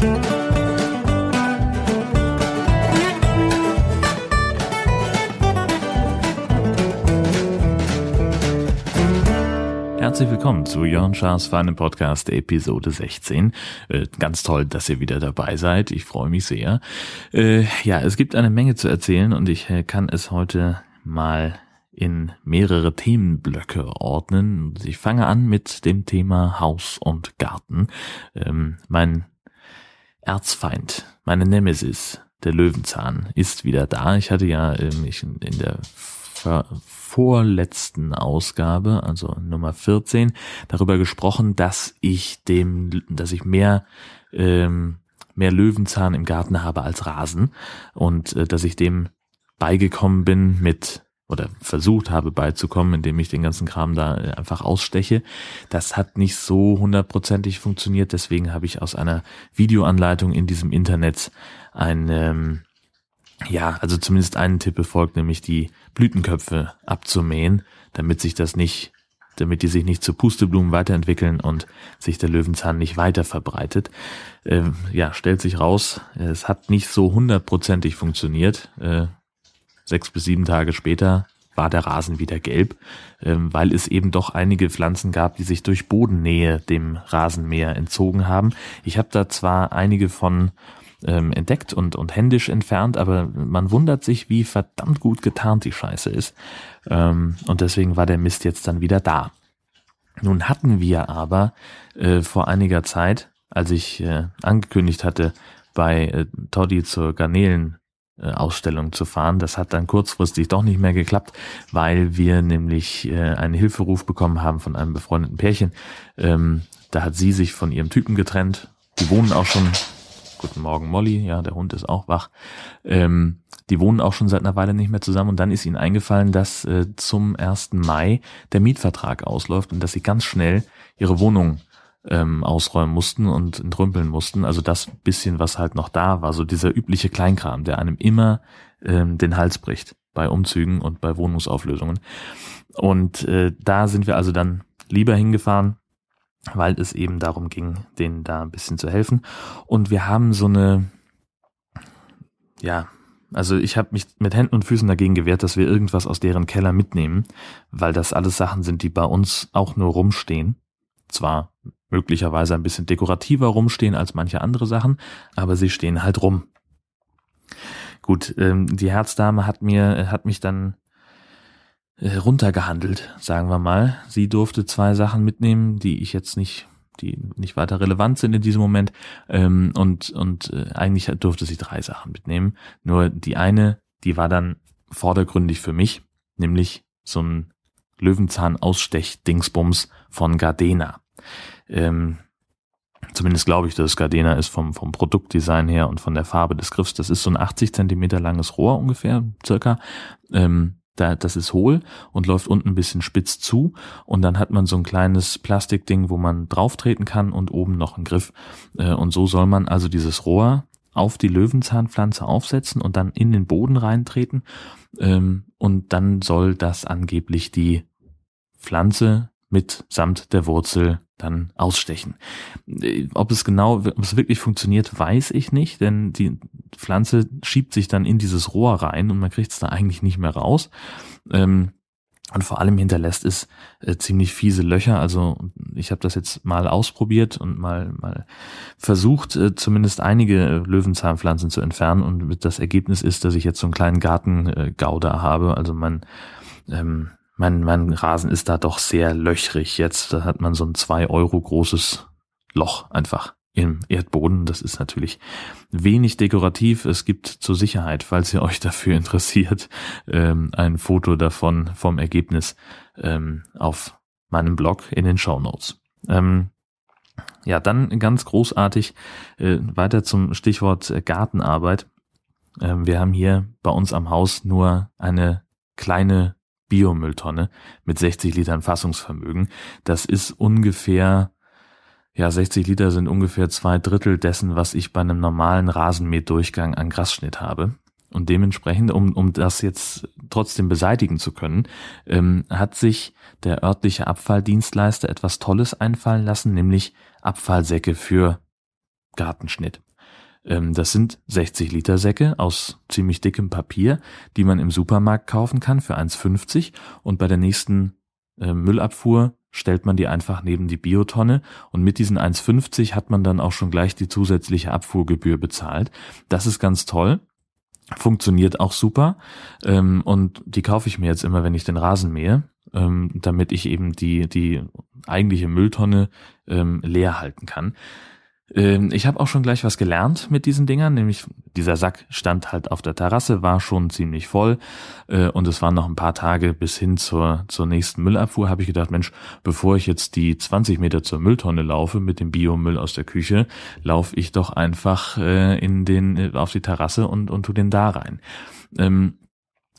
Herzlich willkommen zu Jörn Schaas Feinen Podcast Episode 16. Äh, ganz toll, dass ihr wieder dabei seid. Ich freue mich sehr. Äh, ja, es gibt eine Menge zu erzählen und ich äh, kann es heute mal in mehrere Themenblöcke ordnen. Ich fange an mit dem Thema Haus und Garten. Ähm, mein Erzfeind, meine Nemesis, der Löwenzahn, ist wieder da. Ich hatte ja ähm, in der vorletzten Ausgabe, also Nummer 14, darüber gesprochen, dass ich dem, dass ich mehr ähm, mehr Löwenzahn im Garten habe als Rasen und äh, dass ich dem beigekommen bin mit oder versucht habe beizukommen, indem ich den ganzen Kram da äh, einfach aussteche. Das hat nicht so hundertprozentig funktioniert, deswegen habe ich aus einer Videoanleitung in diesem Internet ein ähm, ja, also zumindest einen Tipp befolgt, nämlich die Blütenköpfe abzumähen, damit sich das nicht, damit die sich nicht zu Pusteblumen weiterentwickeln und sich der Löwenzahn nicht weiter verbreitet. Ähm, ja, stellt sich raus, es hat nicht so hundertprozentig funktioniert. Äh, sechs bis sieben Tage später war der Rasen wieder gelb, ähm, weil es eben doch einige Pflanzen gab, die sich durch Bodennähe dem Rasenmäher entzogen haben. Ich habe da zwar einige von ähm, entdeckt und, und händisch entfernt, aber man wundert sich, wie verdammt gut getarnt die Scheiße ist. Ähm, und deswegen war der Mist jetzt dann wieder da. Nun hatten wir aber äh, vor einiger Zeit, als ich äh, angekündigt hatte, bei äh, Toddy zur Garnelen Ausstellung zu fahren. Das hat dann kurzfristig doch nicht mehr geklappt, weil wir nämlich äh, einen Hilferuf bekommen haben von einem befreundeten Pärchen. Ähm, da hat sie sich von ihrem Typen getrennt. Die wohnen auch schon Guten Morgen, Molly. Ja, der Hund ist auch wach. Ähm, die wohnen auch schon seit einer Weile nicht mehr zusammen und dann ist ihnen eingefallen, dass äh, zum 1. Mai der Mietvertrag ausläuft und dass sie ganz schnell ihre Wohnung ähm, ausräumen mussten und entrümpeln mussten. Also das bisschen, was halt noch da war, so dieser übliche Kleinkram, der einem immer ähm, den Hals bricht bei Umzügen und bei Wohnungsauflösungen. Und äh, da sind wir also dann lieber hingefahren weil es eben darum ging, denen da ein bisschen zu helfen. Und wir haben so eine, ja, also ich habe mich mit Händen und Füßen dagegen gewehrt, dass wir irgendwas aus deren Keller mitnehmen, weil das alles Sachen sind, die bei uns auch nur rumstehen. Zwar möglicherweise ein bisschen dekorativer rumstehen als manche andere Sachen, aber sie stehen halt rum. Gut, ähm, die Herzdame hat mir, hat mich dann äh, runtergehandelt, sagen wir mal. Sie durfte zwei Sachen mitnehmen, die ich jetzt nicht, die nicht weiter relevant sind in diesem Moment. Ähm, und und äh, eigentlich durfte sie drei Sachen mitnehmen. Nur die eine, die war dann vordergründig für mich, nämlich so ein Löwenzahn-Ausstech-Dingsbums von Gardena. Ähm, zumindest glaube ich, dass es Gardena ist vom, vom Produktdesign her und von der Farbe des Griffs. Das ist so ein 80 Zentimeter langes Rohr ungefähr, circa. Ähm, da, das ist hohl und läuft unten ein bisschen spitz zu und dann hat man so ein kleines Plastikding, wo man drauf treten kann und oben noch einen Griff. Äh, und so soll man also dieses Rohr auf die Löwenzahnpflanze aufsetzen und dann in den Boden reintreten. Ähm, und dann soll das angeblich die Pflanze mit samt der Wurzel dann ausstechen. Äh, ob es genau, ob es wirklich funktioniert, weiß ich nicht, denn die Pflanze schiebt sich dann in dieses Rohr rein und man kriegt es da eigentlich nicht mehr raus. Ähm, und vor allem hinterlässt es äh, ziemlich fiese Löcher. Also ich habe das jetzt mal ausprobiert und mal mal versucht, äh, zumindest einige Löwenzahnpflanzen zu entfernen. Und das Ergebnis ist, dass ich jetzt so einen kleinen Gartengauder habe. Also mein ähm, mein, mein Rasen ist da doch sehr löchrig jetzt. Da hat man so ein zwei Euro großes Loch einfach im Erdboden. Das ist natürlich wenig dekorativ. Es gibt zur Sicherheit, falls ihr euch dafür interessiert, ähm, ein Foto davon vom Ergebnis ähm, auf meinem Blog in den Show Notes. Ähm, ja, dann ganz großartig äh, weiter zum Stichwort Gartenarbeit. Ähm, wir haben hier bei uns am Haus nur eine kleine Biomülltonne mit 60 Litern Fassungsvermögen. Das ist ungefähr, ja, 60 Liter sind ungefähr zwei Drittel dessen, was ich bei einem normalen Rasenmähdurchgang an Grasschnitt habe. Und dementsprechend, um, um das jetzt trotzdem beseitigen zu können, ähm, hat sich der örtliche Abfalldienstleister etwas Tolles einfallen lassen, nämlich Abfallsäcke für Gartenschnitt. Ähm, das sind 60 Liter Säcke aus ziemlich dickem Papier, die man im Supermarkt kaufen kann für 1,50 und bei der nächsten äh, Müllabfuhr stellt man die einfach neben die Biotonne und mit diesen 1,50 hat man dann auch schon gleich die zusätzliche Abfuhrgebühr bezahlt. Das ist ganz toll. Funktioniert auch super. Ähm, und die kaufe ich mir jetzt immer, wenn ich den Rasen mähe, ähm, damit ich eben die, die eigentliche Mülltonne ähm, leer halten kann. Ähm, ich habe auch schon gleich was gelernt mit diesen Dingern, nämlich dieser Sack stand halt auf der Terrasse, war schon ziemlich voll äh, und es waren noch ein paar Tage bis hin zur, zur nächsten Müllabfuhr, habe ich gedacht, Mensch, bevor ich jetzt die 20 Meter zur Mülltonne laufe mit dem Biomüll aus der Küche, laufe ich doch einfach äh, in den, äh, auf die Terrasse und, und tu den da rein. Ähm,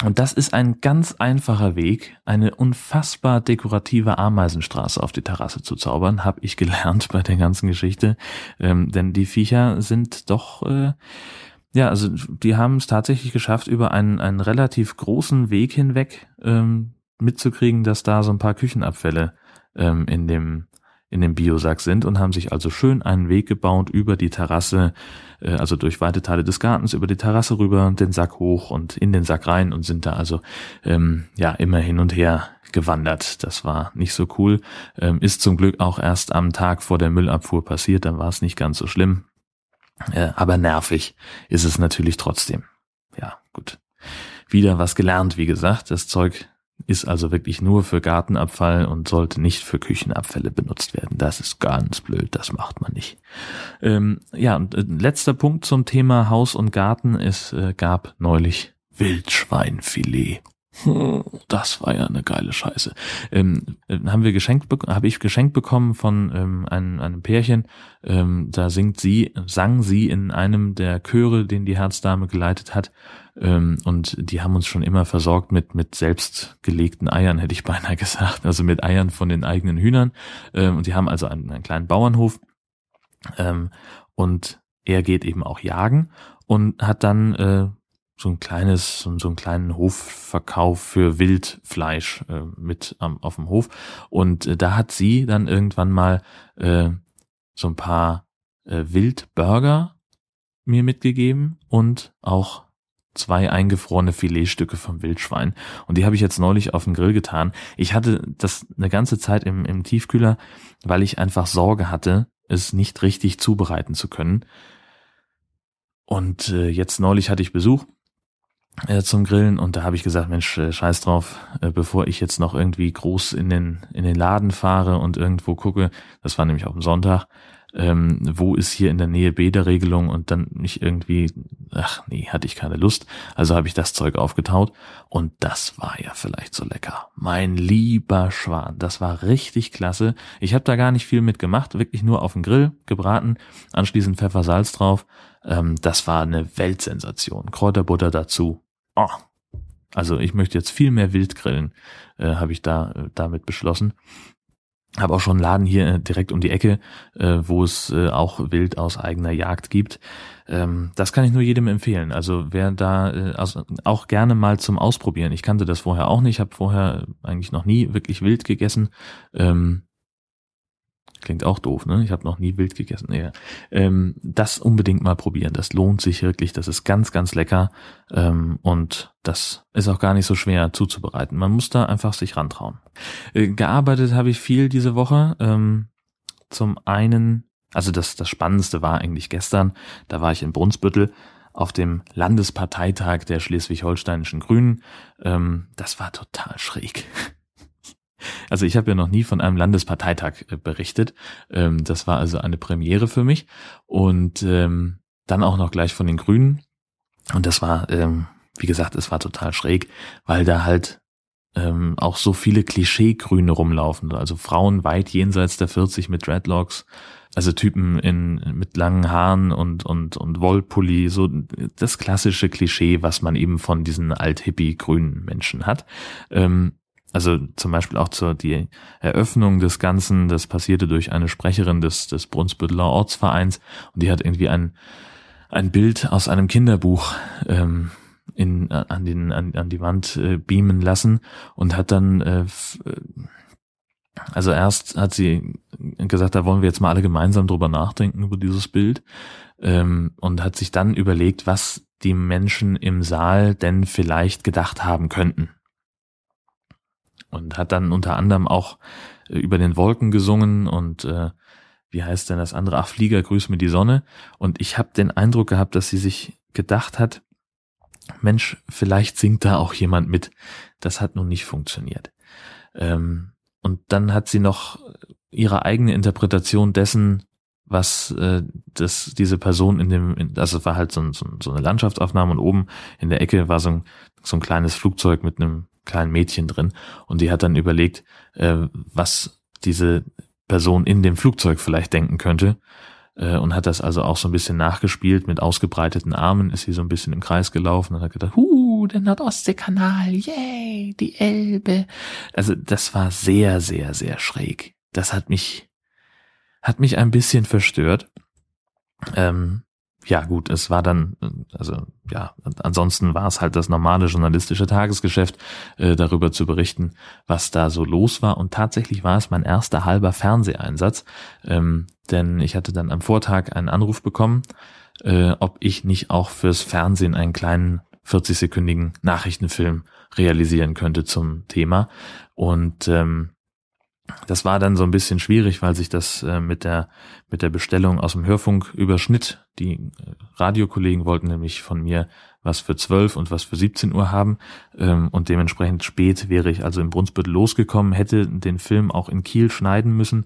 und das ist ein ganz einfacher Weg, eine unfassbar dekorative Ameisenstraße auf die Terrasse zu zaubern, habe ich gelernt bei der ganzen Geschichte. Ähm, denn die Viecher sind doch, äh, ja, also die haben es tatsächlich geschafft, über einen, einen relativ großen Weg hinweg ähm, mitzukriegen, dass da so ein paar Küchenabfälle ähm, in dem in dem Biosack sind und haben sich also schön einen Weg gebaut über die Terrasse, äh, also durch weite Teile des Gartens, über die Terrasse rüber, den Sack hoch und in den Sack rein und sind da also ähm, ja immer hin und her gewandert. Das war nicht so cool. Ähm, ist zum Glück auch erst am Tag vor der Müllabfuhr passiert, dann war es nicht ganz so schlimm. Äh, aber nervig ist es natürlich trotzdem. Ja, gut. Wieder was gelernt, wie gesagt. Das Zeug ist also wirklich nur für Gartenabfall und sollte nicht für Küchenabfälle benutzt werden. Das ist ganz blöd, das macht man nicht. Ähm, ja, und äh, letzter Punkt zum Thema Haus und Garten. Es äh, gab neulich Wildschweinfilet. Das war ja eine geile Scheiße. Ähm, äh, haben wir geschenkt, habe ich geschenkt bekommen von ähm, einem, einem Pärchen. Ähm, da singt sie, sang sie in einem der Chöre, den die Herzdame geleitet hat. Ähm, und die haben uns schon immer versorgt mit, mit selbstgelegten Eiern, hätte ich beinahe gesagt. Also mit Eiern von den eigenen Hühnern. Ähm, und die haben also einen, einen kleinen Bauernhof. Ähm, und er geht eben auch jagen und hat dann äh, so ein kleines, so, so einen kleinen Hofverkauf für Wildfleisch äh, mit ähm, auf dem Hof. Und äh, da hat sie dann irgendwann mal äh, so ein paar äh, Wildburger mir mitgegeben und auch zwei eingefrorene Filetstücke vom Wildschwein. Und die habe ich jetzt neulich auf den Grill getan. Ich hatte das eine ganze Zeit im, im Tiefkühler, weil ich einfach Sorge hatte, es nicht richtig zubereiten zu können. Und äh, jetzt neulich hatte ich Besuch äh, zum Grillen und da habe ich gesagt, Mensch, äh, scheiß drauf, äh, bevor ich jetzt noch irgendwie groß in den, in den Laden fahre und irgendwo gucke, das war nämlich auf dem Sonntag, ähm, wo ist hier in der Nähe Bäderregelung und dann nicht irgendwie, ach nee, hatte ich keine Lust. Also habe ich das Zeug aufgetaut und das war ja vielleicht so lecker. Mein lieber Schwan, das war richtig klasse. Ich habe da gar nicht viel mit gemacht, wirklich nur auf dem Grill gebraten, anschließend Pfeffer, Salz drauf. Ähm, das war eine Weltsensation. Kräuterbutter dazu. Oh. Also ich möchte jetzt viel mehr Wild grillen, äh, habe ich da äh, damit beschlossen. Habe auch schon einen Laden hier äh, direkt um die Ecke, äh, wo es äh, auch Wild aus eigener Jagd gibt. Ähm, das kann ich nur jedem empfehlen. Also wer da äh, also auch gerne mal zum Ausprobieren. Ich kannte das vorher auch nicht, habe vorher eigentlich noch nie wirklich Wild gegessen. Ähm, Klingt auch doof, ne? Ich habe noch nie wild gegessen. Nee. Ähm, das unbedingt mal probieren. Das lohnt sich wirklich. Das ist ganz, ganz lecker. Ähm, und das ist auch gar nicht so schwer zuzubereiten. Man muss da einfach sich rantrauen. Äh, gearbeitet habe ich viel diese Woche. Ähm, zum einen, also das, das Spannendste war eigentlich gestern. Da war ich in Brunsbüttel auf dem Landesparteitag der schleswig-holsteinischen Grünen. Ähm, das war total schräg. Also ich habe ja noch nie von einem Landesparteitag äh, berichtet. Ähm, das war also eine Premiere für mich. Und ähm, dann auch noch gleich von den Grünen. Und das war, ähm, wie gesagt, es war total schräg, weil da halt ähm, auch so viele Klischee-Grüne rumlaufen. Also Frauen weit jenseits der 40 mit Dreadlocks, also Typen in mit langen Haaren und und und Wollpulli, so das klassische Klischee, was man eben von diesen alt-hippie-grünen Menschen hat. Ähm, also zum Beispiel auch zur die Eröffnung des Ganzen, das passierte durch eine Sprecherin des, des Brunsbütteler Ortsvereins und die hat irgendwie ein, ein Bild aus einem Kinderbuch ähm, in, an, den, an, an die Wand äh, beamen lassen und hat dann äh, Also erst hat sie gesagt, da wollen wir jetzt mal alle gemeinsam drüber nachdenken über dieses Bild ähm, und hat sich dann überlegt, was die Menschen im Saal denn vielleicht gedacht haben könnten. Und hat dann unter anderem auch äh, über den Wolken gesungen und äh, wie heißt denn das andere? Ach, Flieger, grüß mir die Sonne. Und ich habe den Eindruck gehabt, dass sie sich gedacht hat, Mensch, vielleicht singt da auch jemand mit. Das hat nun nicht funktioniert. Ähm, und dann hat sie noch ihre eigene Interpretation dessen, was äh, das diese Person in dem, in, also es war halt so, so, so eine Landschaftsaufnahme und oben in der Ecke war so ein, so ein kleines Flugzeug mit einem kleinen Mädchen drin und die hat dann überlegt, äh, was diese Person in dem Flugzeug vielleicht denken könnte äh, und hat das also auch so ein bisschen nachgespielt mit ausgebreiteten Armen, ist sie so ein bisschen im Kreis gelaufen und hat gedacht, huh, der Nordostseekanal, yay, die Elbe. Also das war sehr, sehr, sehr schräg. Das hat mich, hat mich ein bisschen verstört. Ähm, ja gut, es war dann, also ja, ansonsten war es halt das normale journalistische Tagesgeschäft, äh, darüber zu berichten, was da so los war. Und tatsächlich war es mein erster halber Fernseheinsatz, ähm, denn ich hatte dann am Vortag einen Anruf bekommen, äh, ob ich nicht auch fürs Fernsehen einen kleinen 40-sekündigen Nachrichtenfilm realisieren könnte zum Thema. Und ähm, das war dann so ein bisschen schwierig, weil sich das äh, mit der mit der Bestellung aus dem Hörfunk überschnitt. Die äh, Radiokollegen wollten nämlich von mir was für 12 und was für 17 Uhr haben. Ähm, und dementsprechend spät wäre ich also in Brunsbüttel losgekommen, hätte den Film auch in Kiel schneiden müssen.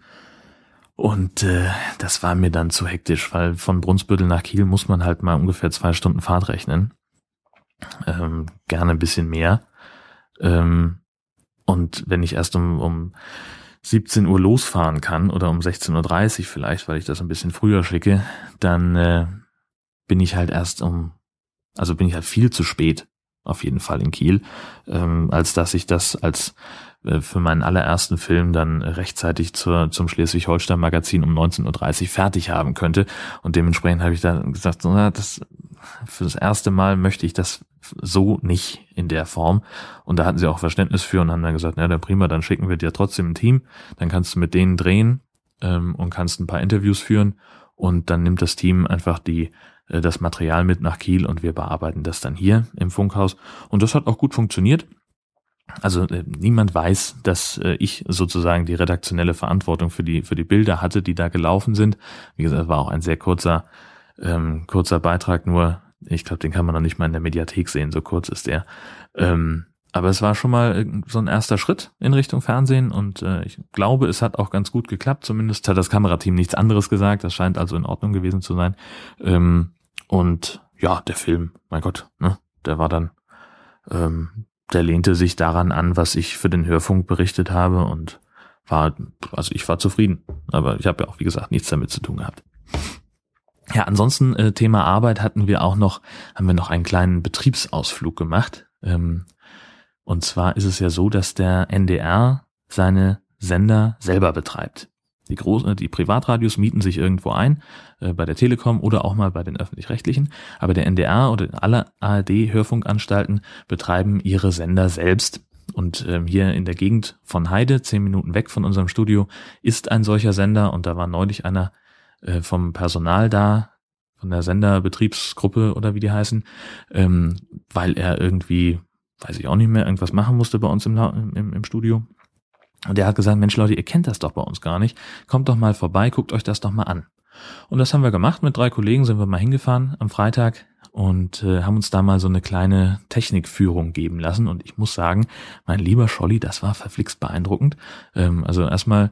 Und äh, das war mir dann zu hektisch, weil von Brunsbüttel nach Kiel muss man halt mal ungefähr zwei Stunden Fahrt rechnen, ähm, gerne ein bisschen mehr. Ähm, und wenn ich erst um, um 17 Uhr losfahren kann oder um 16.30 Uhr vielleicht, weil ich das ein bisschen früher schicke, dann äh, bin ich halt erst um, also bin ich halt viel zu spät auf jeden Fall in Kiel, ähm, als dass ich das als äh, für meinen allerersten Film dann rechtzeitig zur, zum Schleswig-Holstein-Magazin um 19.30 Uhr fertig haben könnte. Und dementsprechend habe ich dann gesagt, na, das für das erste Mal möchte ich das so nicht in der Form. Und da hatten sie auch Verständnis für und haben dann gesagt, na, dann prima, dann schicken wir dir trotzdem ein Team, dann kannst du mit denen drehen ähm, und kannst ein paar Interviews führen und dann nimmt das Team einfach die äh, das Material mit nach Kiel und wir bearbeiten das dann hier im Funkhaus. Und das hat auch gut funktioniert. Also äh, niemand weiß, dass äh, ich sozusagen die redaktionelle Verantwortung für die für die Bilder hatte, die da gelaufen sind. Wie gesagt, war auch ein sehr kurzer ähm, kurzer Beitrag, nur ich glaube, den kann man noch nicht mal in der Mediathek sehen, so kurz ist der. Ähm, aber es war schon mal äh, so ein erster Schritt in Richtung Fernsehen und äh, ich glaube, es hat auch ganz gut geklappt. Zumindest hat das Kamerateam nichts anderes gesagt. Das scheint also in Ordnung gewesen zu sein. Ähm, und ja, der Film, mein Gott, ne, der war dann, ähm, der lehnte sich daran an, was ich für den Hörfunk berichtet habe und war, also ich war zufrieden. Aber ich habe ja auch, wie gesagt, nichts damit zu tun gehabt. Ja, ansonsten äh, Thema Arbeit hatten wir auch noch, haben wir noch einen kleinen Betriebsausflug gemacht. Ähm, und zwar ist es ja so, dass der NDR seine Sender selber betreibt. Die, Groß äh, die Privatradios mieten sich irgendwo ein, äh, bei der Telekom oder auch mal bei den öffentlich-rechtlichen. Aber der NDR oder alle ARD-Hörfunkanstalten betreiben ihre Sender selbst. Und ähm, hier in der Gegend von Heide, zehn Minuten weg von unserem Studio, ist ein solcher Sender. Und da war neulich einer äh, vom Personal da, von der Senderbetriebsgruppe oder wie die heißen, ähm, weil er irgendwie, weiß ich auch nicht mehr, irgendwas machen musste bei uns im, im, im Studio. Und er hat gesagt, Mensch Leute, ihr kennt das doch bei uns gar nicht. Kommt doch mal vorbei, guckt euch das doch mal an. Und das haben wir gemacht. Mit drei Kollegen sind wir mal hingefahren am Freitag und äh, haben uns da mal so eine kleine Technikführung geben lassen. Und ich muss sagen, mein lieber Scholli, das war verflixt beeindruckend. Ähm, also erstmal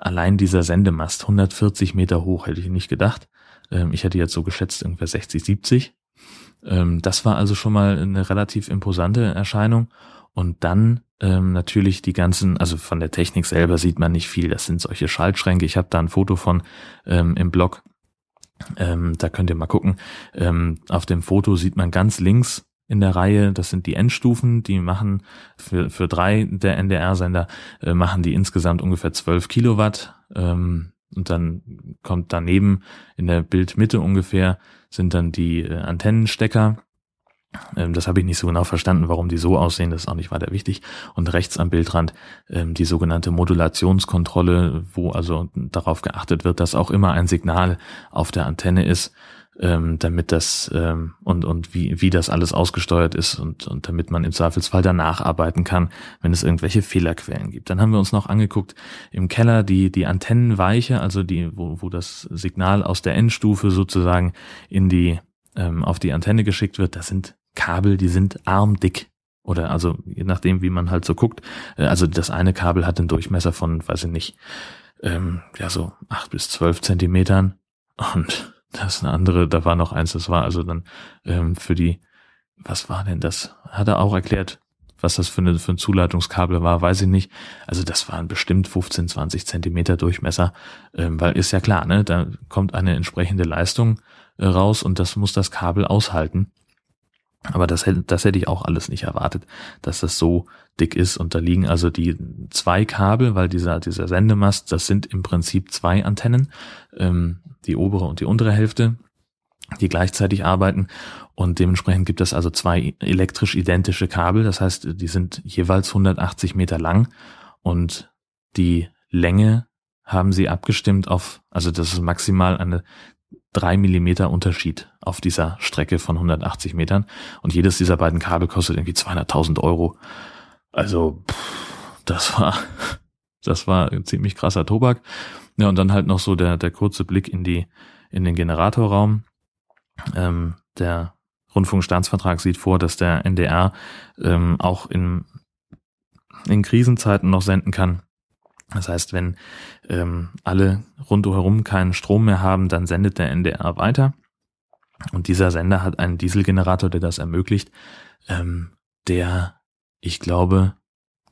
allein dieser Sendemast, 140 Meter hoch, hätte ich nicht gedacht. Ähm, ich hätte jetzt so geschätzt, ungefähr 60, 70. Ähm, das war also schon mal eine relativ imposante Erscheinung. Und dann ähm, natürlich die ganzen, also von der Technik selber sieht man nicht viel. Das sind solche Schaltschränke. Ich habe da ein Foto von ähm, im Blog. Ähm, da könnt ihr mal gucken. Ähm, auf dem Foto sieht man ganz links in der Reihe. Das sind die Endstufen, die machen für, für drei der NDR-Sender, äh, machen die insgesamt ungefähr 12 Kilowatt. Ähm, und dann kommt daneben in der Bildmitte ungefähr sind dann die äh, Antennenstecker. Ähm, das habe ich nicht so genau verstanden, warum die so aussehen, das ist auch nicht weiter wichtig. Und rechts am Bildrand ähm, die sogenannte Modulationskontrolle, wo also darauf geachtet wird, dass auch immer ein Signal auf der Antenne ist, ähm, damit das ähm, und, und wie, wie das alles ausgesteuert ist und, und damit man im Zweifelsfall danach arbeiten kann, wenn es irgendwelche Fehlerquellen gibt. Dann haben wir uns noch angeguckt im Keller die, die Antennenweiche, also die, wo, wo das Signal aus der Endstufe sozusagen in die ähm, auf die Antenne geschickt wird. Das sind Kabel, die sind armdick. Oder also je nachdem, wie man halt so guckt. Äh, also das eine Kabel hat einen Durchmesser von, weiß ich nicht, ähm, ja so acht bis zwölf Zentimetern. Und das eine andere, da war noch eins, das war also dann ähm, für die, was war denn das? Hat er auch erklärt, was das für, eine, für ein Zuleitungskabel war, weiß ich nicht. Also das waren bestimmt 15, 20 Zentimeter Durchmesser, ähm, weil ist ja klar, ne, da kommt eine entsprechende Leistung äh, raus und das muss das Kabel aushalten. Aber das, hätte, das hätte ich auch alles nicht erwartet, dass das so dick ist. Und da liegen also die zwei Kabel, weil dieser, dieser Sendemast, das sind im Prinzip zwei Antennen, ähm, die obere und die untere Hälfte, die gleichzeitig arbeiten. Und dementsprechend gibt es also zwei elektrisch identische Kabel. Das heißt, die sind jeweils 180 Meter lang und die Länge haben sie abgestimmt auf, also das ist maximal eine drei Millimeter Unterschied auf dieser Strecke von 180 Metern. Und jedes dieser beiden Kabel kostet irgendwie 200.000 Euro. Also, pff, das war, das war ziemlich krasser Tobak. Ja, und dann halt noch so der, der kurze Blick in die, in den Generatorraum. Ähm, der Rundfunkstaatsvertrag sieht vor, dass der NDR ähm, auch in, in Krisenzeiten noch senden kann. Das heißt, wenn ähm, alle rundherum keinen Strom mehr haben, dann sendet der NDR weiter. Und dieser Sender hat einen Dieselgenerator, der das ermöglicht, ähm, der, ich glaube,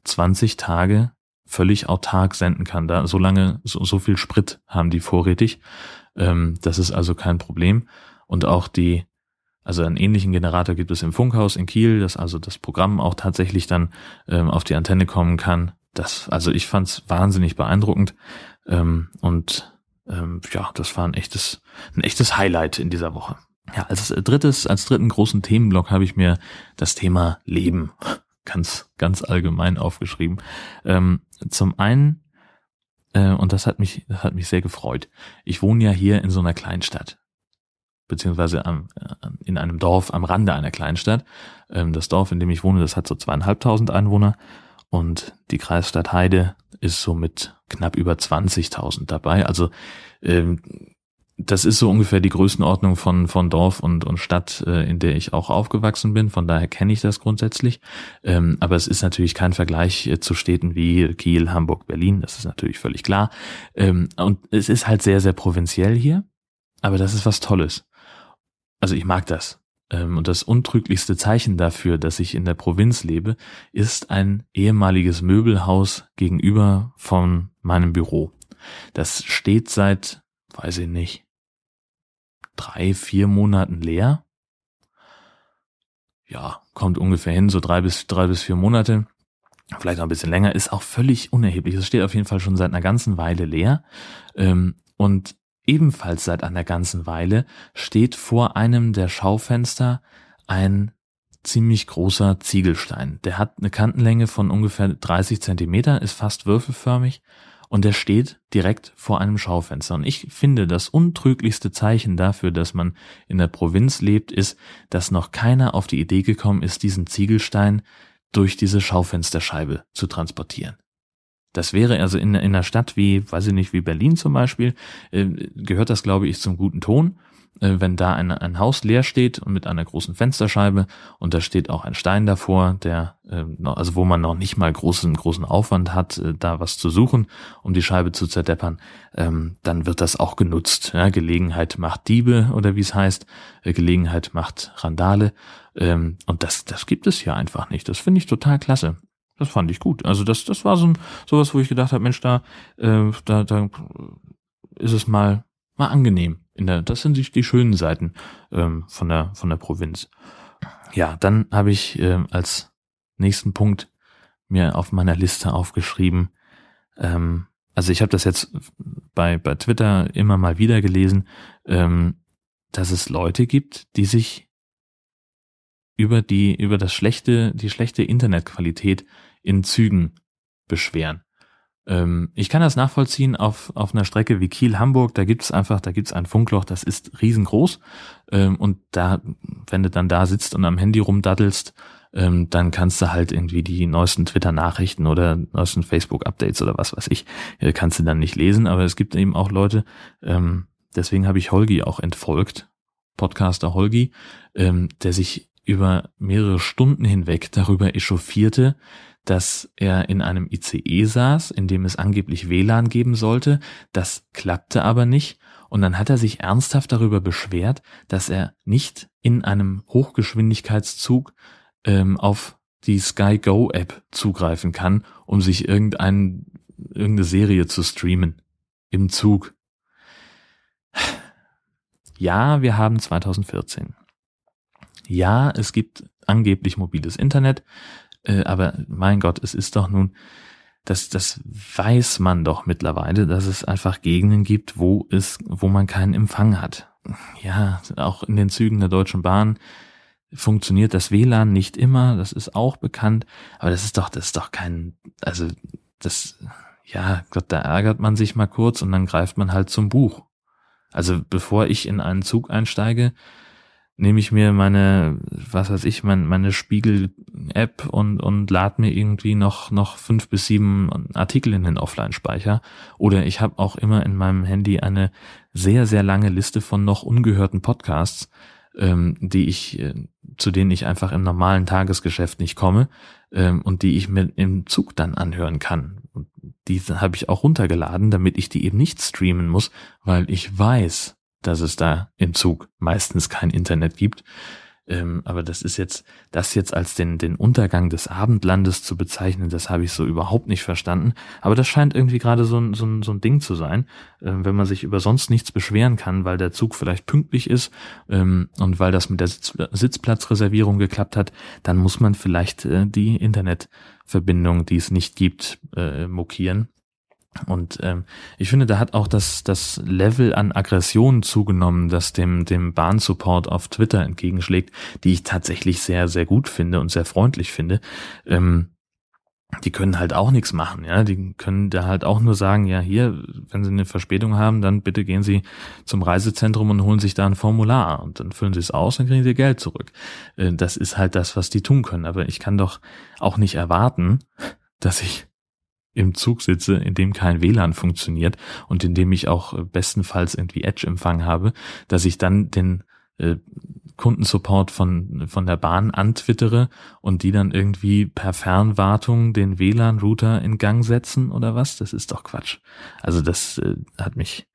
20 Tage völlig autark senden kann. Da so lange, so, so viel Sprit haben die vorrätig. Ähm, das ist also kein Problem. Und auch die, also einen ähnlichen Generator gibt es im Funkhaus in Kiel, dass also das Programm auch tatsächlich dann ähm, auf die Antenne kommen kann das, also ich fand's wahnsinnig beeindruckend ähm, und ähm, ja, das war ein echtes, ein echtes Highlight in dieser Woche. Ja, als drittes, als dritten großen Themenblock habe ich mir das Thema Leben ganz, ganz allgemein aufgeschrieben. Ähm, zum einen, äh, und das hat mich, das hat mich sehr gefreut. Ich wohne ja hier in so einer Kleinstadt beziehungsweise am, äh, in einem Dorf am Rande einer Kleinstadt. Ähm, das Dorf, in dem ich wohne, das hat so zweieinhalbtausend Einwohner und die Kreisstadt Heide ist so mit knapp über 20.000 dabei. Also ähm, das ist so ungefähr die Größenordnung von, von Dorf und, und Stadt, äh, in der ich auch aufgewachsen bin. Von daher kenne ich das grundsätzlich. Ähm, aber es ist natürlich kein Vergleich äh, zu Städten wie Kiel, Hamburg, Berlin. Das ist natürlich völlig klar. Ähm, und es ist halt sehr, sehr provinziell hier. Aber das ist was Tolles. Also ich mag das. Ähm, und das untrüglichste Zeichen dafür, dass ich in der Provinz lebe, ist ein ehemaliges Möbelhaus gegenüber von meinem Büro. Das steht seit, weiß ich nicht, drei, vier Monaten leer. Ja, kommt ungefähr hin, so drei bis, drei bis vier Monate. Vielleicht noch ein bisschen länger, ist auch völlig unerheblich. Es steht auf jeden Fall schon seit einer ganzen Weile leer. Ähm, und ebenfalls seit einer ganzen Weile steht vor einem der Schaufenster ein ziemlich großer Ziegelstein. Der hat eine Kantenlänge von ungefähr 30 Zentimeter, ist fast würfelförmig und der steht direkt vor einem Schaufenster. Und ich finde, das untrüglichste Zeichen dafür, dass man in der Provinz lebt, ist, dass noch keiner auf die Idee gekommen ist, diesen Ziegelstein durch diese Schaufensterscheibe zu transportieren. Das wäre also in, in einer Stadt wie, weiß ich nicht, wie Berlin zum Beispiel, äh, gehört das, glaube ich, zum guten Ton. Äh, wenn da ein, ein Haus leer steht und mit einer großen Fensterscheibe und da steht auch ein Stein davor, der, äh, also wo man noch nicht mal großen, großen Aufwand hat, äh, da was zu suchen, um die Scheibe zu zerdeppern, ähm, dann wird das auch genutzt. Gelegenheit macht Diebe oder wie es heißt, Gelegenheit macht Randale. Ähm, und das, das gibt es hier einfach nicht. Das finde ich total klasse. Das fand ich gut. Also das, das war so ein, sowas, wo ich gedacht habe, Mensch, da, äh, da, da ist es mal, mal angenehm. In der, das sind die, die schönen Seiten ähm, von der, von der Provinz. Ja, dann habe ich äh, als nächsten Punkt mir auf meiner Liste aufgeschrieben. Ähm, also ich habe das jetzt bei, bei Twitter immer mal wieder gelesen, ähm, dass es Leute gibt, die sich über die, über das schlechte, die schlechte Internetqualität in Zügen beschweren. Ähm, ich kann das nachvollziehen auf, auf einer Strecke wie Kiel-Hamburg, da gibt's einfach, da gibt's ein Funkloch, das ist riesengroß. Ähm, und da, wenn du dann da sitzt und am Handy rumdaddelst, ähm, dann kannst du halt irgendwie die neuesten Twitter-Nachrichten oder neuesten Facebook-Updates oder was weiß ich, äh, kannst du dann nicht lesen. Aber es gibt eben auch Leute, ähm, deswegen habe ich Holgi auch entfolgt, Podcaster Holgi, ähm, der sich über mehrere Stunden hinweg darüber echauffierte, dass er in einem ICE saß, in dem es angeblich WLAN geben sollte. Das klappte aber nicht. Und dann hat er sich ernsthaft darüber beschwert, dass er nicht in einem Hochgeschwindigkeitszug ähm, auf die Sky Go App zugreifen kann, um sich irgendein, irgendeine Serie zu streamen. Im Zug. Ja, wir haben 2014. Ja, es gibt angeblich mobiles Internet, äh, aber mein Gott, es ist doch nun, das, das weiß man doch mittlerweile, dass es einfach Gegenden gibt, wo es, wo man keinen Empfang hat. Ja, auch in den Zügen der Deutschen Bahn funktioniert das WLAN nicht immer, das ist auch bekannt, aber das ist doch, das ist doch kein, also das, ja, Gott, da ärgert man sich mal kurz und dann greift man halt zum Buch. Also bevor ich in einen Zug einsteige, nehme ich mir meine, was weiß ich, meine, meine Spiegel-App und, und lade mir irgendwie noch, noch fünf bis sieben Artikel in den Offline-Speicher. Oder ich habe auch immer in meinem Handy eine sehr, sehr lange Liste von noch ungehörten Podcasts, ähm, die ich, äh, zu denen ich einfach im normalen Tagesgeschäft nicht komme ähm, und die ich mir im Zug dann anhören kann. Und die habe ich auch runtergeladen, damit ich die eben nicht streamen muss, weil ich weiß, dass es da im Zug meistens kein Internet gibt. Ähm, aber das ist jetzt, das jetzt als den, den Untergang des Abendlandes zu bezeichnen, das habe ich so überhaupt nicht verstanden. Aber das scheint irgendwie gerade so ein, so ein, so ein Ding zu sein, äh, wenn man sich über sonst nichts beschweren kann, weil der Zug vielleicht pünktlich ist ähm, und weil das mit der Sitz, Sitzplatzreservierung geklappt hat, dann muss man vielleicht äh, die Internetverbindung, die es nicht gibt, äh, mokieren. Und ähm, ich finde, da hat auch das, das Level an Aggression zugenommen, das dem, dem Bahnsupport auf Twitter entgegenschlägt, die ich tatsächlich sehr, sehr gut finde und sehr freundlich finde. Ähm, die können halt auch nichts machen, ja. Die können da halt auch nur sagen, ja, hier, wenn Sie eine Verspätung haben, dann bitte gehen Sie zum Reisezentrum und holen sich da ein Formular und dann füllen Sie es aus, dann kriegen Sie Geld zurück. Äh, das ist halt das, was die tun können. Aber ich kann doch auch nicht erwarten, dass ich im Zug sitze, in dem kein WLAN funktioniert und in dem ich auch bestenfalls irgendwie Edge-Empfang habe, dass ich dann den äh, Kundensupport von, von der Bahn antwittere und die dann irgendwie per Fernwartung den WLAN-Router in Gang setzen oder was? Das ist doch Quatsch. Also das äh, hat mich,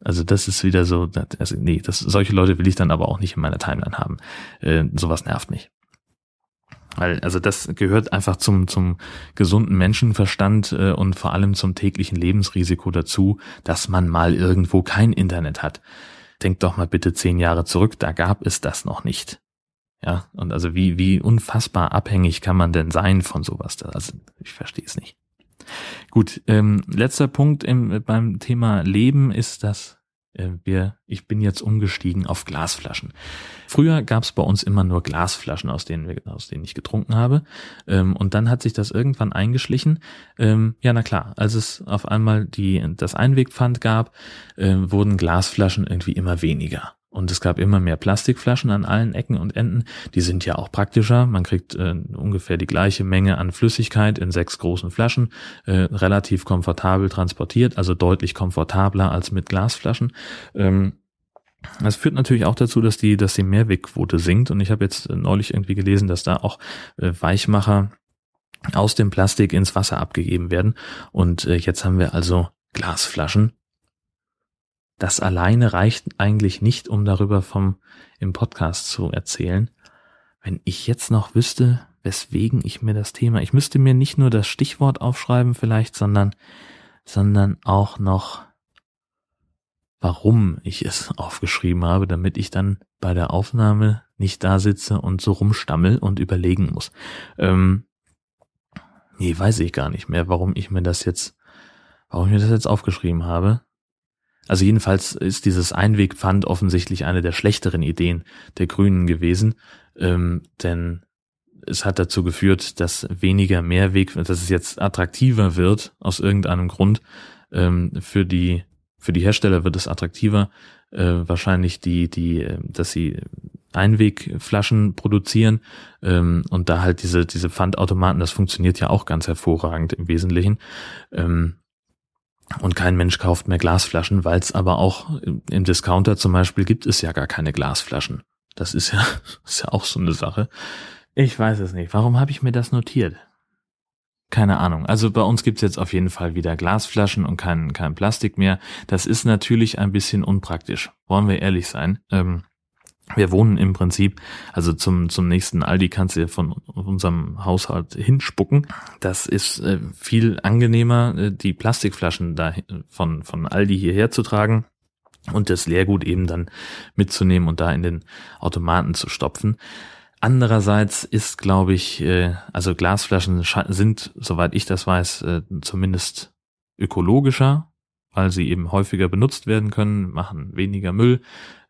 also das ist wieder so, also nee, das, solche Leute will ich dann aber auch nicht in meiner Timeline haben. Äh, sowas nervt mich. Weil, also das gehört einfach zum, zum gesunden Menschenverstand äh, und vor allem zum täglichen Lebensrisiko dazu, dass man mal irgendwo kein Internet hat. Denkt doch mal bitte zehn Jahre zurück, da gab es das noch nicht. Ja, und also wie, wie unfassbar abhängig kann man denn sein von sowas? Also ich verstehe es nicht. Gut, ähm, letzter Punkt im, beim Thema Leben ist das wir, ich bin jetzt umgestiegen auf Glasflaschen. Früher gab es bei uns immer nur Glasflaschen, aus denen, wir, aus denen ich getrunken habe. Ähm, und dann hat sich das irgendwann eingeschlichen. Ähm, ja, na klar, als es auf einmal die, das Einwegpfand gab, äh, wurden Glasflaschen irgendwie immer weniger. Und es gab immer mehr Plastikflaschen an allen Ecken und Enden. Die sind ja auch praktischer. Man kriegt äh, ungefähr die gleiche Menge an Flüssigkeit in sechs großen Flaschen, äh, relativ komfortabel transportiert, also deutlich komfortabler als mit Glasflaschen. Ähm, das führt natürlich auch dazu, dass die, dass die Mehrwegquote sinkt. Und ich habe jetzt neulich irgendwie gelesen, dass da auch äh, Weichmacher aus dem Plastik ins Wasser abgegeben werden. Und äh, jetzt haben wir also Glasflaschen das alleine reicht eigentlich nicht, um darüber vom im Podcast zu erzählen. Wenn ich jetzt noch wüsste, weswegen ich mir das Thema, ich müsste mir nicht nur das Stichwort aufschreiben vielleicht, sondern, sondern auch noch, warum ich es aufgeschrieben habe, damit ich dann bei der Aufnahme nicht da sitze und so rumstammel und überlegen muss. Ähm, nee, weiß ich gar nicht mehr, warum ich mir das jetzt, warum ich mir das jetzt aufgeschrieben habe. Also jedenfalls ist dieses Einwegpfand offensichtlich eine der schlechteren Ideen der Grünen gewesen. ähm, denn es hat dazu geführt, dass weniger Mehrweg, dass es jetzt attraktiver wird aus irgendeinem Grund. Ähm, für die für die Hersteller wird es attraktiver, äh, wahrscheinlich die die, äh, dass sie Einwegflaschen produzieren ähm, und da halt diese diese Pfandautomaten, das funktioniert ja auch ganz hervorragend im Wesentlichen. Ähm, und kein Mensch kauft mehr Glasflaschen, weil es aber auch im Discounter zum Beispiel gibt es ja gar keine Glasflaschen. Das ist ja, ist ja auch so eine Sache. Ich weiß es nicht. Warum habe ich mir das notiert? Keine Ahnung. Also bei uns gibt's jetzt auf jeden Fall wieder Glasflaschen und kein, kein Plastik mehr. Das ist natürlich ein bisschen unpraktisch. Wollen wir ehrlich sein. Ähm, wir wohnen im Prinzip, also zum, zum nächsten Aldi kannst du von unserem Haushalt hinspucken. Das ist äh, viel angenehmer, äh, die Plastikflaschen da von, von Aldi hierher zu tragen und das Leergut eben dann mitzunehmen und da in den Automaten zu stopfen. Andererseits ist, glaube ich, äh, also Glasflaschen sind, soweit ich das weiß, äh, zumindest ökologischer, weil sie eben häufiger benutzt werden können, machen weniger Müll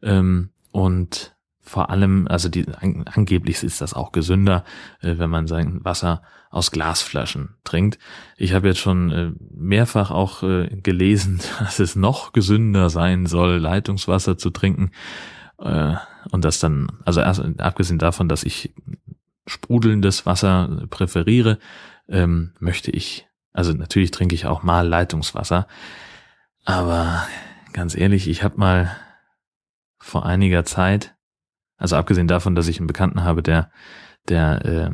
ähm, und vor allem, also die angeblich ist das auch gesünder, äh, wenn man sein Wasser aus Glasflaschen trinkt. Ich habe jetzt schon äh, mehrfach auch äh, gelesen, dass es noch gesünder sein soll, Leitungswasser zu trinken. Äh, und das dann, also erst, abgesehen davon, dass ich sprudelndes Wasser präferiere, ähm, möchte ich, also natürlich trinke ich auch mal Leitungswasser, aber ganz ehrlich, ich habe mal vor einiger Zeit, also abgesehen davon, dass ich einen Bekannten habe, der, der äh,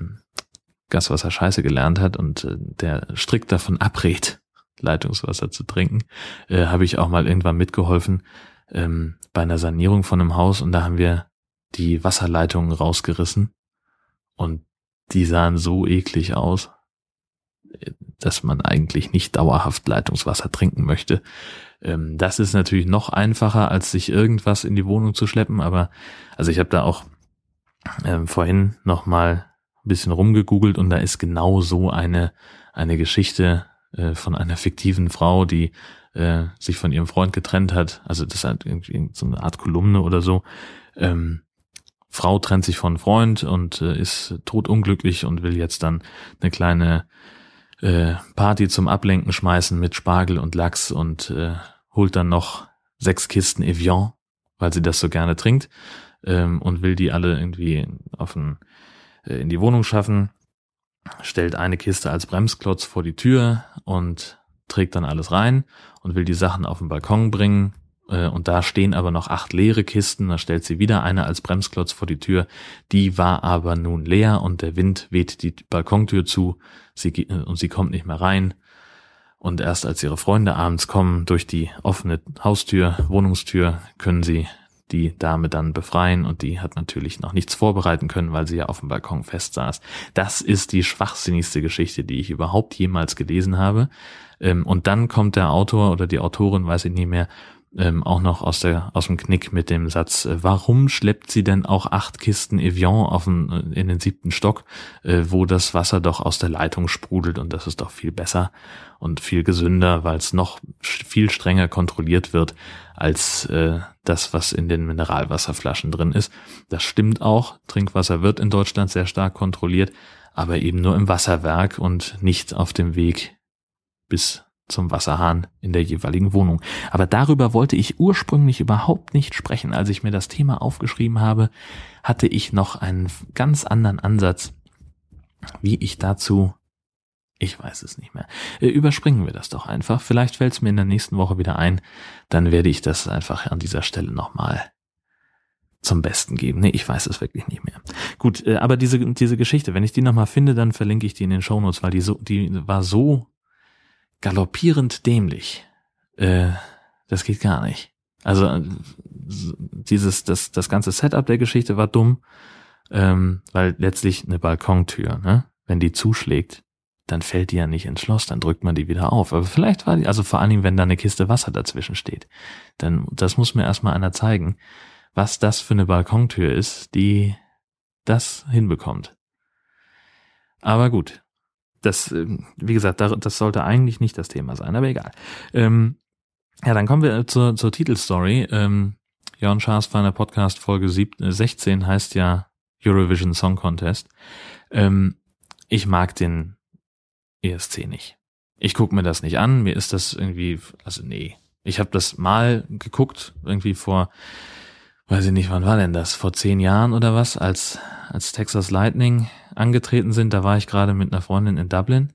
Gaswasser scheiße gelernt hat und äh, der strikt davon abrät, Leitungswasser zu trinken, äh, habe ich auch mal irgendwann mitgeholfen, ähm, bei einer Sanierung von einem Haus und da haben wir die Wasserleitungen rausgerissen und die sahen so eklig aus, dass man eigentlich nicht dauerhaft Leitungswasser trinken möchte. Ähm, das ist natürlich noch einfacher, als sich irgendwas in die Wohnung zu schleppen, aber also ich habe da auch ähm, vorhin noch mal ein bisschen rumgegoogelt und da ist genau so eine eine Geschichte äh, von einer fiktiven Frau, die äh, sich von ihrem Freund getrennt hat. Also das halt irgendwie so eine Art Kolumne oder so. Ähm, Frau trennt sich von Freund und äh, ist totunglücklich und will jetzt dann eine kleine äh, Party zum Ablenken schmeißen mit Spargel und Lachs und äh, holt dann noch sechs Kisten Evian, weil sie das so gerne trinkt ähm, und will die alle irgendwie auf ein, äh, in die Wohnung schaffen, stellt eine Kiste als Bremsklotz vor die Tür und trägt dann alles rein und will die Sachen auf den Balkon bringen. Äh, und da stehen aber noch acht leere Kisten. Da stellt sie wieder eine als Bremsklotz vor die Tür. Die war aber nun leer und der Wind weht die Balkontür zu. Sie, und sie kommt nicht mehr rein. Und erst als ihre Freunde abends kommen durch die offene Haustür, Wohnungstür, können sie die Dame dann befreien und die hat natürlich noch nichts vorbereiten können, weil sie ja auf dem Balkon festsaß. Das ist die schwachsinnigste Geschichte, die ich überhaupt jemals gelesen habe. Ähm, und dann kommt der Autor oder die Autorin, weiß ich nicht mehr, ähm, auch noch aus der aus dem Knick mit dem Satz: äh, Warum schleppt sie denn auch acht Kisten Evian auf den, äh, in den siebten Stock, äh, wo das Wasser doch aus der Leitung sprudelt und das ist doch viel besser und viel gesünder, weil es noch viel strenger kontrolliert wird als äh, das, was in den Mineralwasserflaschen drin ist. Das stimmt auch. Trinkwasser wird in Deutschland sehr stark kontrolliert, aber eben nur im Wasserwerk und nicht auf dem Weg bis zum Wasserhahn in der jeweiligen Wohnung. Aber darüber wollte ich ursprünglich überhaupt nicht sprechen. Als ich mir das Thema aufgeschrieben habe, hatte ich noch einen ganz anderen Ansatz, wie ich dazu, ich weiß es nicht mehr. Äh, überspringen wir das doch einfach. Vielleicht fällt es mir in der nächsten Woche wieder ein. Dann werde ich das einfach an dieser Stelle nochmal zum Besten geben. Nee, ich weiß es wirklich nicht mehr. Gut, äh, aber diese, diese Geschichte, wenn ich die nochmal finde, dann verlinke ich die in den Shownotes, weil die so, die war so galoppierend dämlich. Äh, das geht gar nicht. Also dieses, das, das ganze Setup der Geschichte war dumm, ähm, weil letztlich eine Balkontür, ne, wenn die zuschlägt, dann fällt die ja nicht ins Schloss, dann drückt man die wieder auf. Aber vielleicht war die, also vor allen Dingen, wenn da eine Kiste Wasser dazwischen steht, dann, das muss mir erstmal einer zeigen, was das für eine Balkontür ist, die das hinbekommt. Aber gut, das, ähm, wie gesagt, das sollte eigentlich nicht das Thema sein, aber egal. Ähm, ja, dann kommen wir zur, zur Titelstory. Ähm, Jörn Schaas feiner Podcast Folge 16 heißt ja Eurovision Song Contest. Ähm, ich mag den ESC nicht. Ich gucke mir das nicht an, mir ist das irgendwie, also nee. Ich habe das mal geguckt, irgendwie vor, weiß ich nicht, wann war denn das? Vor zehn Jahren oder was, als, als Texas Lightning angetreten sind, da war ich gerade mit einer Freundin in Dublin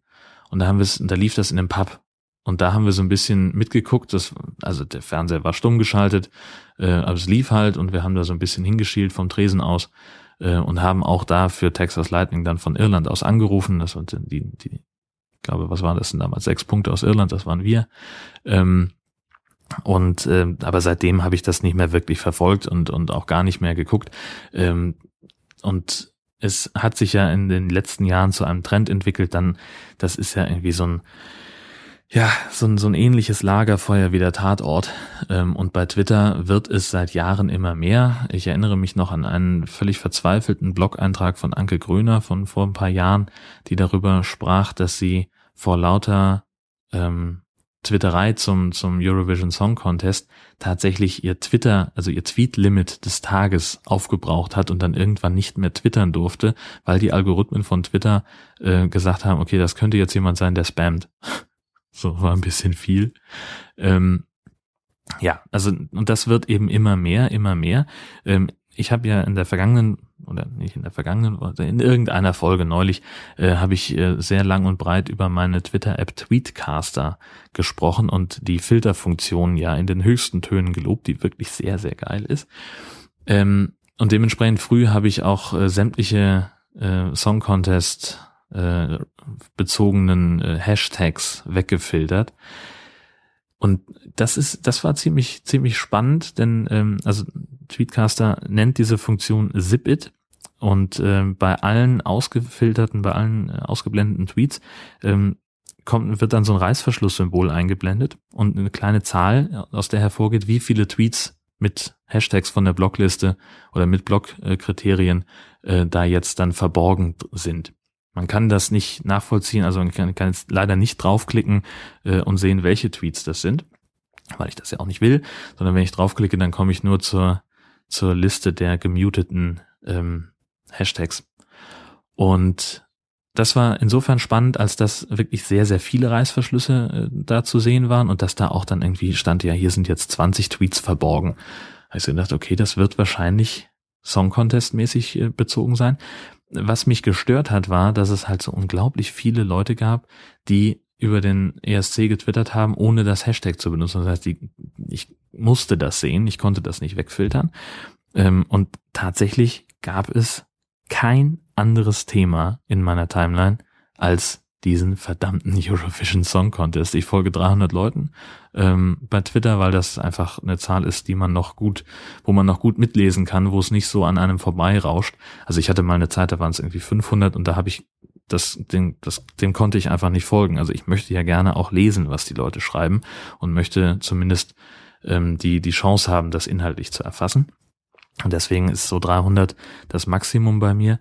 und da haben wir es, da lief das in einem Pub. Und da haben wir so ein bisschen mitgeguckt, das, also der Fernseher war stumm geschaltet, äh, aber es lief halt und wir haben da so ein bisschen hingeschielt vom Tresen aus äh, und haben auch da für Texas Lightning dann von Irland aus angerufen. Das waren die, die, ich glaube, was waren das denn damals? Sechs Punkte aus Irland, das waren wir. Ähm, und äh, aber seitdem habe ich das nicht mehr wirklich verfolgt und und auch gar nicht mehr geguckt. Ähm, und es hat sich ja in den letzten Jahren zu einem Trend entwickelt. Dann, das ist ja irgendwie so ein ja, so ein, so ein ähnliches Lagerfeuer wie der Tatort. Ähm, und bei Twitter wird es seit Jahren immer mehr. Ich erinnere mich noch an einen völlig verzweifelten Blog-Eintrag von Anke Gröner von vor ein paar Jahren, die darüber sprach, dass sie vor lauter ähm, Twitterei zum, zum Eurovision Song Contest tatsächlich ihr Twitter, also ihr Tweet-Limit des Tages aufgebraucht hat und dann irgendwann nicht mehr twittern durfte, weil die Algorithmen von Twitter äh, gesagt haben, okay, das könnte jetzt jemand sein, der spammt. so war ein bisschen viel. Ähm, ja, also und das wird eben immer mehr, immer mehr. Ähm, ich habe ja in der vergangenen oder nicht in der vergangenen, in irgendeiner Folge neulich äh, habe ich äh, sehr lang und breit über meine Twitter-App Tweetcaster gesprochen und die Filterfunktion ja in den höchsten Tönen gelobt, die wirklich sehr, sehr geil ist. Ähm, und dementsprechend früh habe ich auch äh, sämtliche äh, Song Contest äh, bezogenen äh, Hashtags weggefiltert und das ist, das war ziemlich, ziemlich spannend, denn ähm, also Tweetcaster nennt diese Funktion Zip-It und äh, bei allen ausgefilterten, bei allen äh, ausgeblendeten Tweets ähm, kommt, wird dann so ein Reißverschlusssymbol eingeblendet und eine kleine Zahl, aus der hervorgeht, wie viele Tweets mit Hashtags von der Blockliste oder mit Blockkriterien äh, da jetzt dann verborgen sind. Man kann das nicht nachvollziehen, also man kann, kann jetzt leider nicht draufklicken äh, und sehen, welche Tweets das sind, weil ich das ja auch nicht will, sondern wenn ich draufklicke, dann komme ich nur zur, zur Liste der gemuteten ähm, Hashtags. Und das war insofern spannend, als dass wirklich sehr, sehr viele Reißverschlüsse äh, da zu sehen waren und dass da auch dann irgendwie stand, ja, hier sind jetzt 20 Tweets verborgen. Da ich gedacht, okay, das wird wahrscheinlich Song Contest mäßig äh, bezogen sein was mich gestört hat, war, dass es halt so unglaublich viele Leute gab, die über den ESC getwittert haben, ohne das Hashtag zu benutzen. Das heißt, die, ich musste das sehen, ich konnte das nicht wegfiltern. Ähm, und tatsächlich gab es kein anderes Thema in meiner Timeline als diesen verdammten Eurovision Song Contest. Ich folge 300 Leuten ähm, bei Twitter, weil das einfach eine Zahl ist, die man noch gut, wo man noch gut mitlesen kann, wo es nicht so an einem vorbeirauscht. Also ich hatte mal eine Zeit, da waren es irgendwie 500 und da habe ich das, dem, das, dem konnte ich einfach nicht folgen. Also ich möchte ja gerne auch lesen, was die Leute schreiben und möchte zumindest ähm, die die Chance haben, das inhaltlich zu erfassen. Und deswegen ist so 300 das Maximum bei mir.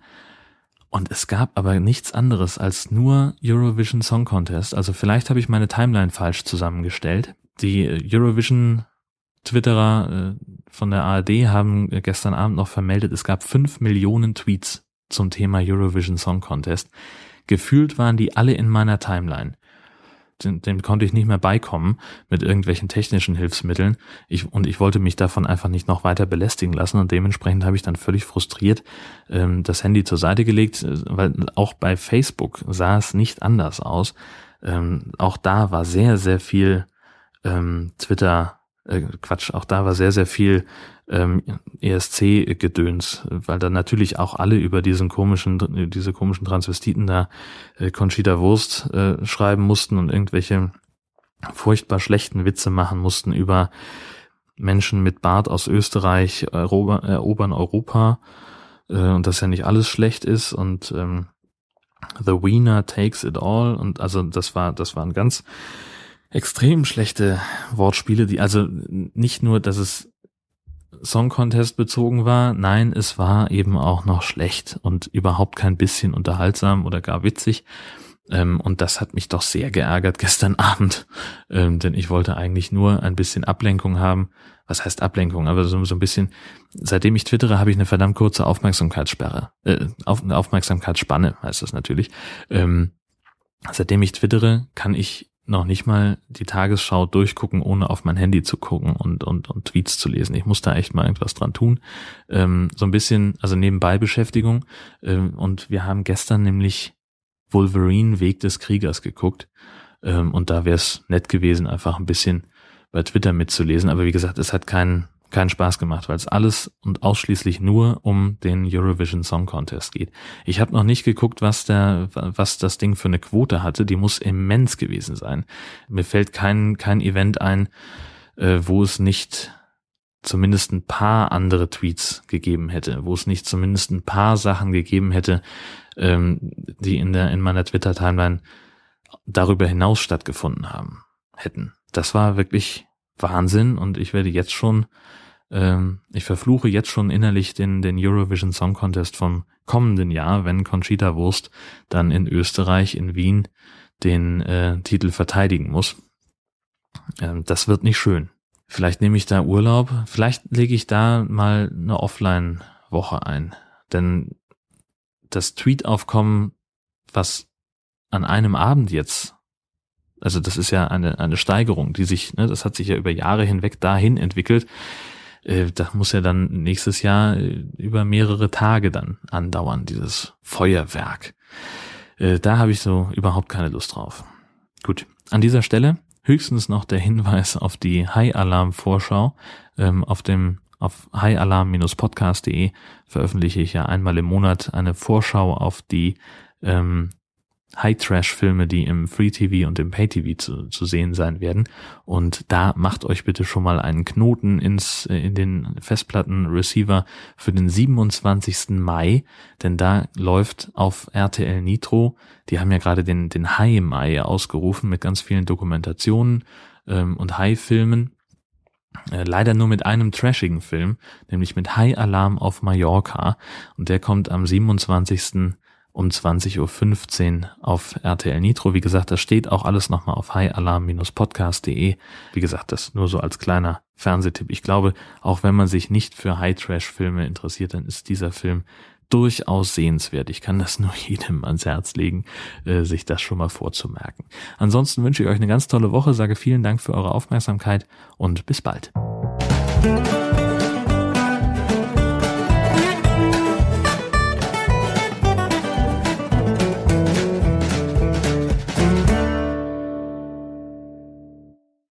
Und es gab aber nichts anderes als nur Eurovision Song Contest. Also vielleicht habe ich meine Timeline falsch zusammengestellt. Die Eurovision Twitterer äh, von der ARD haben gestern Abend noch vermeldet, es gab fünf Millionen Tweets zum Thema Eurovision Song Contest. Gefühlt waren die alle in meiner Timeline dem, dem konnte ich nicht mehr beikommen mit irgendwelchen technischen Hilfsmitteln. Ich, und ich wollte mich davon einfach nicht noch weiter belästigen lassen und dementsprechend habe ich dann völlig frustriert ähm, das Handy zur Seite gelegt, äh, weil auch bei Facebook sah es nicht anders aus. Ähm, auch da war sehr, sehr viel ähm, Twitter, äh, Quatsch, auch da war sehr, sehr viel ähm, ESC-Gedöns, weil da natürlich auch alle über diesen komischen, diese komischen Transvestiten da äh, Conchita Wurst äh, schreiben mussten und irgendwelche furchtbar schlechten Witze machen mussten über Menschen mit Bart aus Österreich erober, erobern Europa äh, und dass ja nicht alles schlecht ist und ähm, The Wiener takes it all und also das war das waren ganz extrem schlechte Wortspiele, die also nicht nur, dass es Song Contest bezogen war. Nein, es war eben auch noch schlecht und überhaupt kein bisschen unterhaltsam oder gar witzig. Ähm, und das hat mich doch sehr geärgert gestern Abend, ähm, denn ich wollte eigentlich nur ein bisschen Ablenkung haben. Was heißt Ablenkung? Aber so, so ein bisschen, seitdem ich twittere, habe ich eine verdammt kurze Aufmerksamkeitssperre. Äh, auf, Aufmerksamkeitsspanne heißt das natürlich. Ähm, seitdem ich twittere, kann ich noch nicht mal die Tagesschau durchgucken, ohne auf mein Handy zu gucken und, und, und Tweets zu lesen. Ich muss da echt mal irgendwas dran tun. Ähm, so ein bisschen, also nebenbei Beschäftigung. Ähm, und wir haben gestern nämlich Wolverine Weg des Kriegers geguckt. Ähm, und da wäre es nett gewesen, einfach ein bisschen bei Twitter mitzulesen. Aber wie gesagt, es hat keinen keinen Spaß gemacht, weil es alles und ausschließlich nur um den Eurovision Song Contest geht. Ich habe noch nicht geguckt, was der, was das Ding für eine Quote hatte. Die muss immens gewesen sein. Mir fällt kein kein Event ein, äh, wo es nicht zumindest ein paar andere Tweets gegeben hätte, wo es nicht zumindest ein paar Sachen gegeben hätte, ähm, die in der in meiner Twitter Timeline darüber hinaus stattgefunden haben hätten. Das war wirklich Wahnsinn und ich werde jetzt schon, ähm, ich verfluche jetzt schon innerlich den, den Eurovision Song Contest vom kommenden Jahr, wenn Conchita Wurst dann in Österreich, in Wien, den äh, Titel verteidigen muss. Ähm, das wird nicht schön. Vielleicht nehme ich da Urlaub, vielleicht lege ich da mal eine Offline-Woche ein. Denn das Tweet-Aufkommen, was an einem Abend jetzt also das ist ja eine, eine Steigerung, die sich, ne, das hat sich ja über Jahre hinweg dahin entwickelt. Äh, das muss ja dann nächstes Jahr äh, über mehrere Tage dann andauern, dieses Feuerwerk. Äh, da habe ich so überhaupt keine Lust drauf. Gut, an dieser Stelle höchstens noch der Hinweis auf die High Alarm Vorschau ähm, auf dem auf highalarm-podcast.de veröffentliche ich ja einmal im Monat eine Vorschau auf die ähm, High-Trash-Filme, die im Free-TV und im Pay-TV zu, zu sehen sein werden. Und da macht euch bitte schon mal einen Knoten ins, äh, in den Festplatten-Receiver für den 27. Mai, denn da läuft auf RTL Nitro, die haben ja gerade den, den High Mai ausgerufen mit ganz vielen Dokumentationen ähm, und High-Filmen. Äh, leider nur mit einem trashigen Film, nämlich mit High Alarm auf Mallorca. Und der kommt am 27 um 20.15 Uhr auf RTL Nitro. Wie gesagt, das steht auch alles nochmal auf highalarm-podcast.de. Wie gesagt, das nur so als kleiner Fernsehtipp. Ich glaube, auch wenn man sich nicht für High-Trash-Filme interessiert, dann ist dieser Film durchaus sehenswert. Ich kann das nur jedem ans Herz legen, äh, sich das schon mal vorzumerken. Ansonsten wünsche ich euch eine ganz tolle Woche, sage vielen Dank für eure Aufmerksamkeit und bis bald.